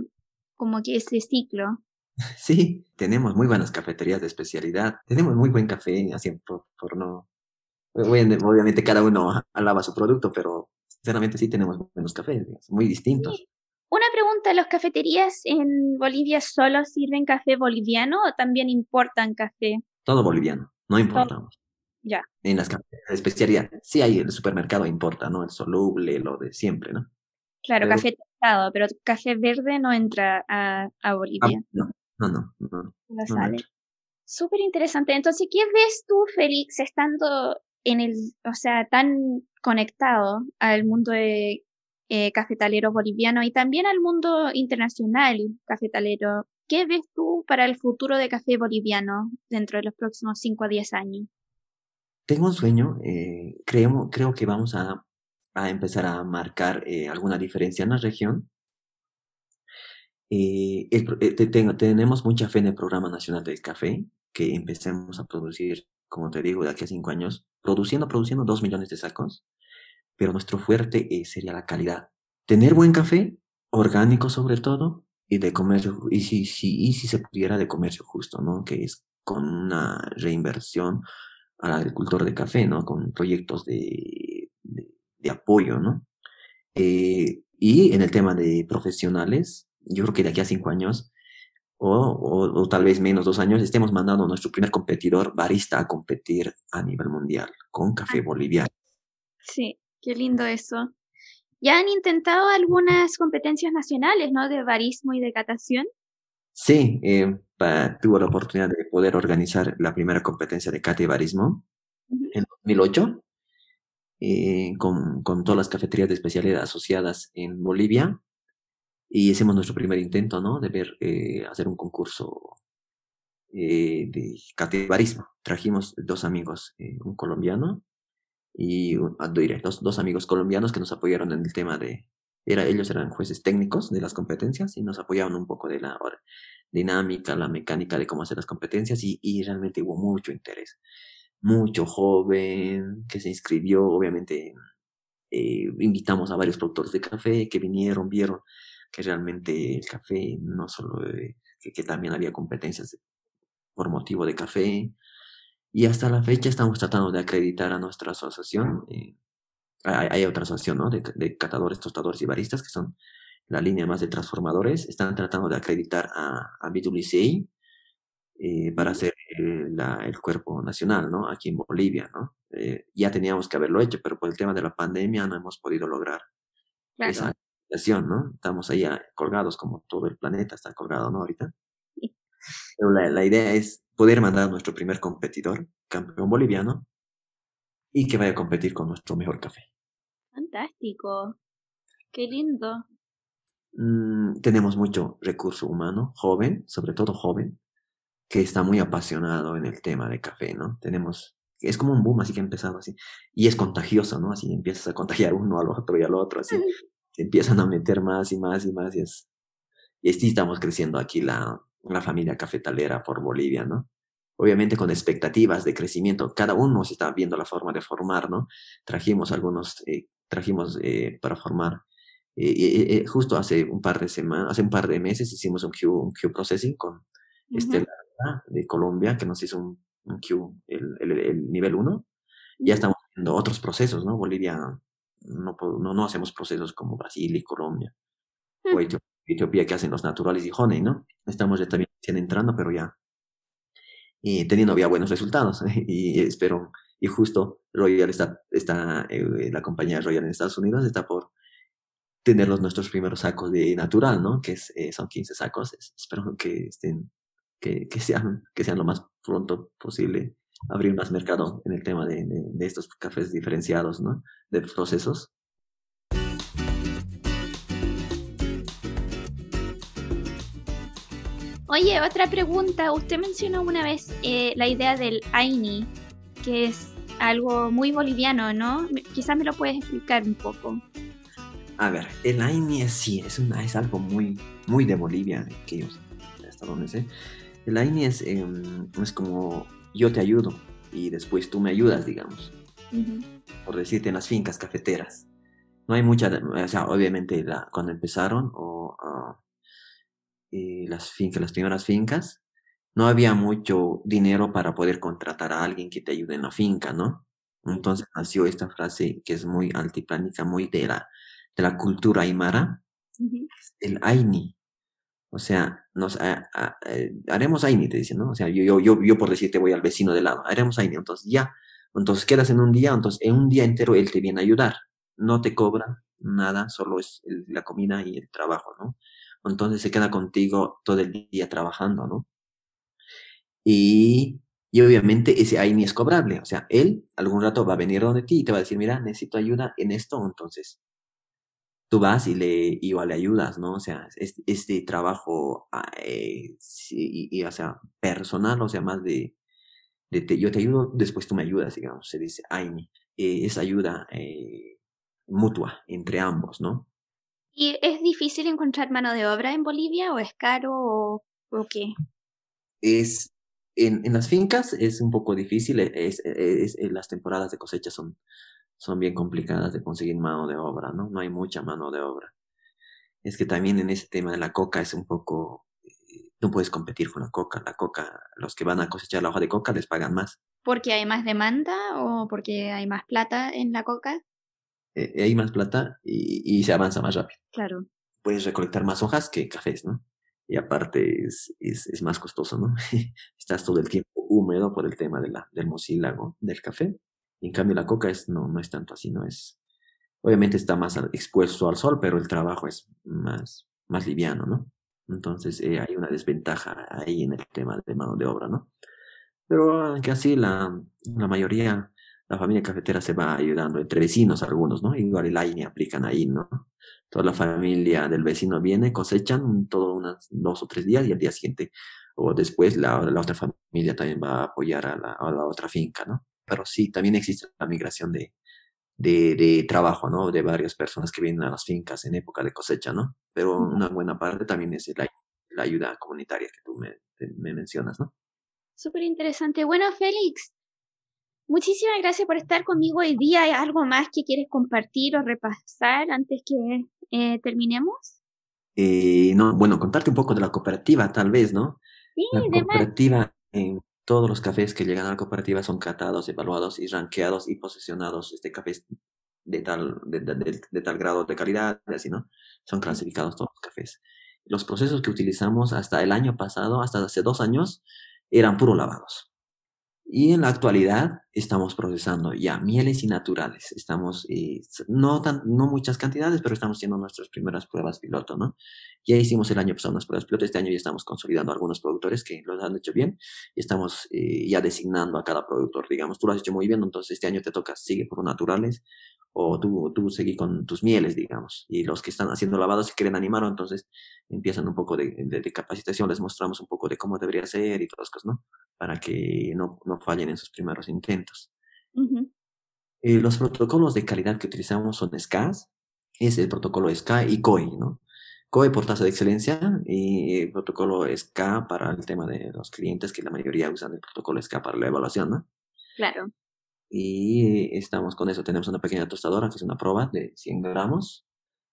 como que ese ciclo. Sí, tenemos muy buenas cafeterías de especialidad, tenemos muy buen café, así por, por no... Obviamente cada uno alaba su producto, pero sinceramente sí tenemos buenos cafés, muy distintos. Una pregunta, ¿las cafeterías en Bolivia solo sirven café boliviano o también importan café? Todo boliviano, no importamos. Ya. En las cafeterías de especialidad. Sí hay el supermercado, importa, ¿no? El soluble, lo de siempre, ¿no? Claro, café tostado, pero café verde no entra a, a Bolivia. no, no, no. no, no sale. Súper interesante. Entonces, ¿qué ves tú, Félix, estando en el, o sea, tan conectado al mundo de eh, cafetalero boliviano y también al mundo internacional cafetalero? ¿Qué ves tú para el futuro de café boliviano dentro de los próximos 5 a 10 años? Tengo un sueño, eh, creo, creo que vamos a a empezar a marcar eh, alguna diferencia en la región. Eh, eh, tenemos mucha fe en el Programa Nacional del Café, que empecemos a producir, como te digo, de aquí a cinco años, produciendo, produciendo dos millones de sacos, pero nuestro fuerte sería la calidad. Tener buen café, orgánico sobre todo, y de comercio, y si, si, y si se pudiera de comercio justo, ¿no? Que es con una reinversión al agricultor de café, ¿no? Con proyectos de de apoyo, ¿no? Eh, y en el tema de profesionales, yo creo que de aquí a cinco años, o, o, tal vez menos, dos años, estemos mandando a nuestro primer competidor barista a competir a nivel mundial con café ah. boliviano. Sí, qué lindo eso. ¿Ya han intentado algunas competencias nacionales, ¿no? De barismo y de catación. Sí, eh, tuve la oportunidad de poder organizar la primera competencia de cata y barismo en 2008 eh, con, con, todas las cafeterías de especialidad asociadas en Bolivia y hicimos nuestro primer intento, ¿no? De ver, eh, hacer un concurso eh, de catebarismo. Trajimos dos amigos, un colombiano y ah, dos, dos amigos colombianos que nos apoyaron en el tema de, era, ellos eran jueces técnicos de las competencias y nos apoyaban un poco de la dinámica, la mecánica de cómo hacer las competencias y, realmente hubo mucho interés mucho joven que se inscribió, obviamente eh, invitamos a varios productores de café que vinieron, vieron que realmente el café no solo, que, también había competencias por motivo de café. Y hasta la fecha estamos tratando de acreditar a nuestra asociación. Eh, hay, otra asociación ¿no? de, catadores, tostadores y baristas, que son la línea más de transformadores. Están tratando de acreditar a, a BWCI eh, para hacer el cuerpo nacional, ¿no? Aquí en Bolivia, ¿no? Eh, ya teníamos que haberlo hecho, pero por el tema de la pandemia no hemos podido lograr esa situación, ¿no? Estamos ahí colgados como todo el planeta está colgado, ¿no? Ahorita. Pero la, la idea es poder mandar a nuestro primer competidor, campeón boliviano, y que vaya a competir con nuestro mejor café. Fantástico. Qué lindo. Mm, tenemos mucho recurso humano, joven, sobre todo joven, que está muy apasionado en el tema de café, ¿no? Tenemos, es como un boom, así que ha empezado así, y es contagioso, ¿no? Así empiezas a contagiar uno al otro y al otro, así, empiezan a meter más y más y más, y es, y así estamos creciendo aquí la, la familia cafetalera por Bolivia, ¿no? Obviamente con expectativas de crecimiento, cada uno se está viendo la forma de formar, ¿no? Trajimos algunos, eh, trajimos eh, para formar eh, justo hace un par de semanas, hace un par de meses hicimos un Q, un Q processing con este, de Colombia, que nos hizo un, Q, el, el, nivel 1. Ya estamos haciendo otros procesos, ¿no? Bolivia, no, no, no hacemos procesos como Brasil y Colombia. O Etiopía, que hacen los naturales y honey, ¿no? Estamos ya también entrando, pero ya y teniendo ya buenos resultados. y espero, y justo Royal está, está eh, la compañía Royal en Estados Unidos está por tener los nuestros primeros sacos de natural, ¿no? Que eh, son 15 sacos. espero que estén que, sean, que sean lo más pronto posible abrir más mercado en el tema de, de, estos cafés diferenciados, ¿no? De procesos. Oye, otra pregunta. Usted mencionó una vez eh, la idea del AINI, que es algo muy boliviano, ¿no? Quizás me lo puedes explicar un poco. A ver, el AINI es, sí, es, una, es algo muy, muy de Bolivia, que yo, hasta donde sé. El AINI es, em, es como yo te ayudo y después tú me ayudas, digamos. Por decirte, en las fincas cafeteras. No hay mucha, o sea, obviamente la, cuando empezaron, o ah, las fincas, las primeras fincas, no había mucho dinero para poder contratar a alguien que te ayude en la finca, ¿no? Entonces nació esta frase que es muy altiplánica, muy de la, de la cultura aymara, el AINI, o sea, nos eh, haremos AINI, te dicen, ¿no? O sea, yo, yo, yo, yo por decirte voy al vecino de lado, haremos AINI. Entonces ya Entonces quedas en un día, entonces en un día entero él te viene a ayudar. No te cobra nada, solo es la comida y el trabajo, ¿no? Entonces se queda contigo todo el día trabajando, ¿no? Y, y obviamente ese ahí ni es cobrable. O sea, él algún rato va a venir donde ti y te va a decir, mira, necesito ayuda en esto, entonces tú vas y le igual le ayudas, ¿no? O sea, este, este trabajo, ah, eh, y, o sea, personal, o sea, más de, de yo te ayudo, después tú me ayudas, digamos, se dice AINI. Eh, es ayuda eh, mutua entre ambos, ¿no? ¿Y es difícil encontrar mano de obra en Bolivia o es caro o, o qué? Es, en, en, las fincas es un poco difícil, es, es, las temporadas de cosecha son son bien complicadas de conseguir mano de obra, ¿no? No hay mucha mano de obra. Es que también en ese tema de la coca es un poco, eh, no puedes competir con la coca. La coca, los que van a cosechar la hoja de coca les pagan más. ¿Porque hay más demanda o porque hay más plata en la coca? Eh, hay más plata y, y, se avanza más rápido. Claro. Puedes recolectar más hojas que cafés, ¿no? Y aparte es, es, es más costoso, ¿no? Estás todo el tiempo húmedo por el tema de la, del mucílago del café en cambio, la coca es, no, no es tanto así, no es. Obviamente está más expuesto al sol, pero el trabajo es más, más liviano, ¿no? Entonces eh, hay una desventaja ahí en el tema de mano de obra, ¿no? Pero aunque así la, la mayoría, la familia cafetera se va ayudando, entre vecinos algunos, ¿no? Igual el AINE aplican ahí, ¿no? Toda la familia del vecino viene, cosechan todo unos dos o tres días y al día siguiente o después la, la otra familia también va a apoyar a la, a la otra finca, ¿no? pero sí, también existe la migración de, de, de, trabajo, ¿no? De varias personas que vienen a las fincas en época de cosecha, ¿no? Pero una buena parte también es la, la ayuda comunitaria que tú me, me mencionas, ¿no? Súper interesante. Bueno, Félix, muchísimas gracias por estar conmigo hoy día. ¿Hay algo más que quieres compartir o repasar antes que eh, terminemos? Eh, no, bueno, contarte un poco de la cooperativa, tal vez, ¿no? Sí, la cooperativa, eh, todos los cafés que llegan a la cooperativa son catados, evaluados y ranqueados y posesionados. Este café de tal, de, de, tal grado de calidad, así, ¿no? Son clasificados todos los cafés. Los procesos que utilizamos hasta el año pasado, hasta hace dos años, eran puro lavados. Y en la actualidad estamos procesando ya mieles y naturales. Estamos, eh, no, tan, no muchas cantidades, pero estamos haciendo nuestras primeras pruebas piloto, ¿no? Ya hicimos el año pasado unas pruebas piloto, este año ya estamos consolidando algunos productores que los han hecho bien y estamos eh, ya designando a cada productor, digamos, tú lo has hecho muy bien, entonces este año te toca, sigue por naturales o tú, tú seguí con tus mieles, digamos. Y los que están haciendo lavados, si quieren animar, entonces empiezan un poco de, de, capacitación, les mostramos un poco de cómo debería ser y todas las cosas, ¿no? Para que no, no fallen en sus primeros intentos. eh, los protocolos de calidad que utilizamos son SCAS, es el protocolo SCA y COI, ¿no? COI por tasa de excelencia y el protocolo SCA para el tema de los clientes, que la mayoría usan el protocolo SCA para la evaluación, ¿no? Claro. Y estamos con eso. Tenemos una pequeña tostadora que es una prueba de 100 gramos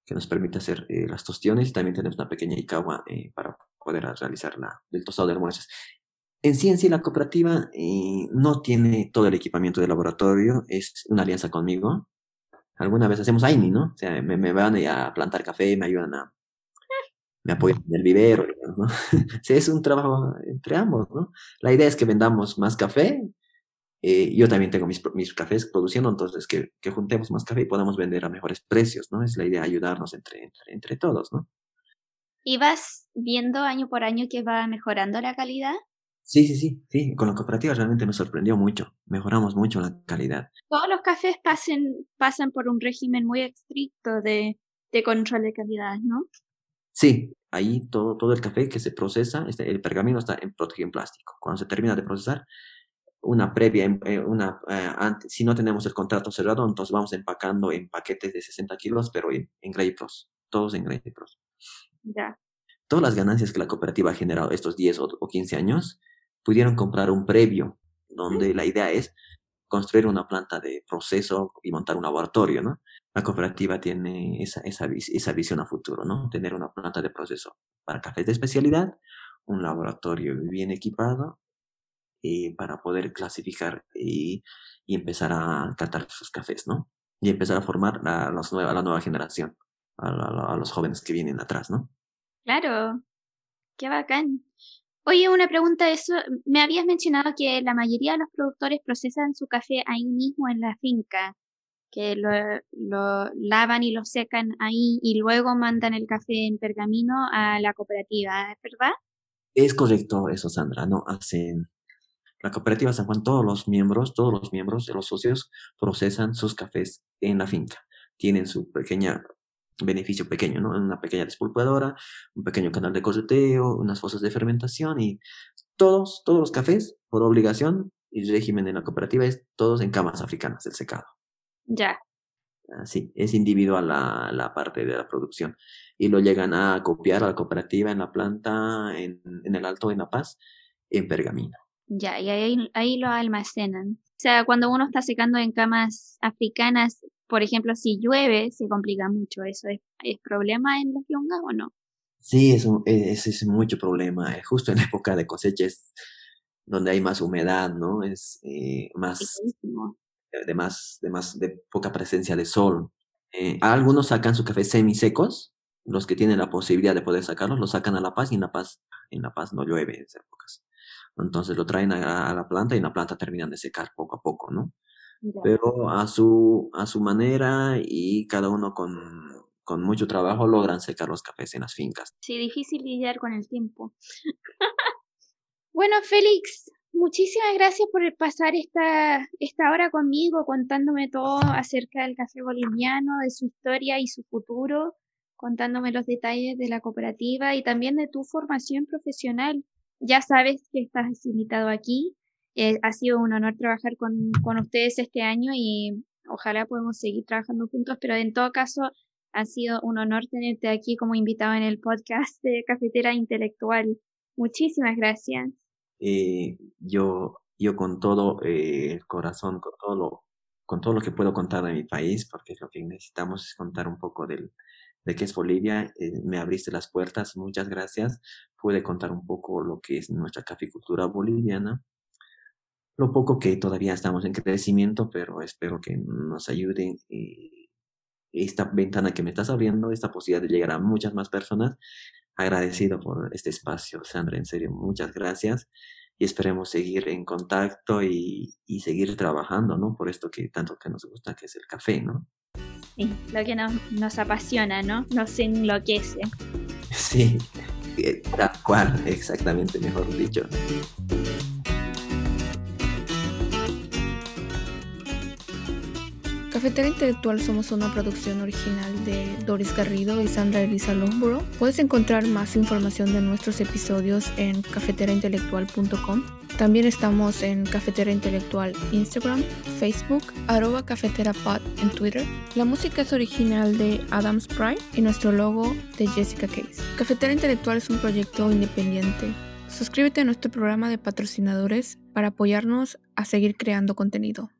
que nos permite hacer eh, las tostiones también tenemos una pequeña Ikawa eh, para poder realizar la, el tostado de almuerzos. En sí, en sí, la cooperativa eh, no tiene todo el equipamiento de laboratorio, es una alianza conmigo. Alguna vez hacemos AINI, ¿no? O sea, me, me van a plantar café, me ayudan a... me apoyan en el vivero, ¿no? es un trabajo entre ambos, ¿no? La idea es que vendamos más café eh, yo también tengo mis, mis cafés produciendo, entonces que, que, juntemos más café y podamos vender a mejores precios, ¿no? Es la idea ayudarnos entre, entre, entre todos, ¿no? ¿Y vas viendo año por año que va mejorando la calidad? Sí, sí, sí, sí. Con la cooperativa realmente me sorprendió mucho. Mejoramos mucho la calidad. Todos los cafés pasen, pasan por un régimen muy estricto de, de control de calidad, ¿no? Sí, ahí todo, todo el café que se procesa, este, el pergamino está en, protegido en plástico. Cuando se termina de procesar, una previa, eh, una, eh, antes, si no tenemos el contrato cerrado, entonces vamos empacando en paquetes de 60 kilos, pero en, en Grey todos en Grey Ya. Todas las ganancias que la cooperativa ha generado estos 10 o, o 15 años, pudieron comprar un previo, donde la idea es construir una planta de proceso y montar un laboratorio, ¿no? La cooperativa tiene esa, esa, esa visión a futuro, ¿no? Tener una planta de proceso para cafés de especialidad, un laboratorio bien equipado eh, para poder clasificar y, y, empezar a catar sus cafés, ¿no? Y empezar a formar a, los nueva, a la nueva generación, a, a, a, los jóvenes que vienen atrás, ¿no? Claro, qué bacán. Oye, una pregunta de eso. Me habías mencionado que la mayoría de los productores procesan su café ahí mismo en la finca, que lo, lo lavan y lo secan ahí y luego mandan el café en pergamino a la cooperativa, ¿es verdad? Es correcto eso, Sandra, ¿no? Hacen la cooperativa San Juan, todos los miembros, todos los miembros de los socios procesan sus cafés en la finca. Tienen su pequeña beneficio pequeño, ¿no? Una pequeña despulpadora, un pequeño canal de correteo, unas fosas de fermentación y todos, todos los cafés, por obligación y régimen de la cooperativa, es todos en camas africanas, el secado. Ya. Sí, es individual la, la parte de la producción. Y lo llegan a copiar a la cooperativa en la planta, en, en el Alto de La Paz, en pergamino. Ya, y ahí, ahí lo almacenan. O sea, cuando uno está secando en camas africanas, por ejemplo, si llueve, se complica mucho. ¿Eso es, es problema en los yungas o no? Sí, es, es, es mucho problema. Eh, justo en la época de cosechas, donde hay más humedad, ¿no? Es eh, más, de más, de más, de poca presencia de sol. Eh, algunos sacan su café semisecos, los que tienen la posibilidad de poder sacarlos, lo sacan a La Paz y en La Paz, en La Paz no llueve en esas épocas. Entonces lo traen a, a la planta y en la planta terminan de secar poco a poco, ¿no? pero a su, a su manera y cada uno con, con mucho trabajo logran secar los cafés en las fincas. Sí, difícil lidiar con el tiempo. bueno, Félix, muchísimas gracias por pasar esta, esta hora conmigo contándome todo acerca del café boliviano, de su historia y su futuro, contándome los detalles de la cooperativa y también de tu formación profesional. Ya sabes que estás invitado aquí eh, ha sido un honor trabajar con, con ustedes este año y ojalá podamos seguir trabajando juntos, pero en todo caso ha sido un honor tenerte aquí como invitado en el podcast de Cafetera Intelectual. Muchísimas gracias. Eh, yo, yo con todo eh, el corazón, con todo lo, con todo lo que puedo contar de mi país, porque lo que necesitamos es contar un poco del, de qué es Bolivia. me abriste las puertas, muchas gracias. Pude contar un poco lo que es nuestra caficultura boliviana lo poco que todavía estamos en crecimiento, pero espero que nos ayude eh, esta ventana que me estás abriendo, esta posibilidad de llegar a muchas más personas. Agradecido por este espacio, Sandra, en serio, muchas gracias y esperemos seguir en contacto y, y, seguir trabajando, ¿no? Por esto que tanto que nos gusta, que es el café, ¿no? Sí, lo que nos, nos apasiona, ¿no? Nos enloquece. Sí, eh, tal cual, exactamente, mejor dicho. Cafetera Intelectual somos una producción original de Doris Garrido y Sandra Elisa Longborough. Puedes encontrar más información de nuestros episodios en cafeteraintelectual.com. También estamos en Cafetera Intelectual Instagram, Facebook, arroba cafeterapod en Twitter. La música es original de Adam Sprite y nuestro logo de Jessica Case. Cafetera Intelectual es un proyecto independiente. Suscríbete a nuestro programa de patrocinadores para apoyarnos a seguir creando contenido.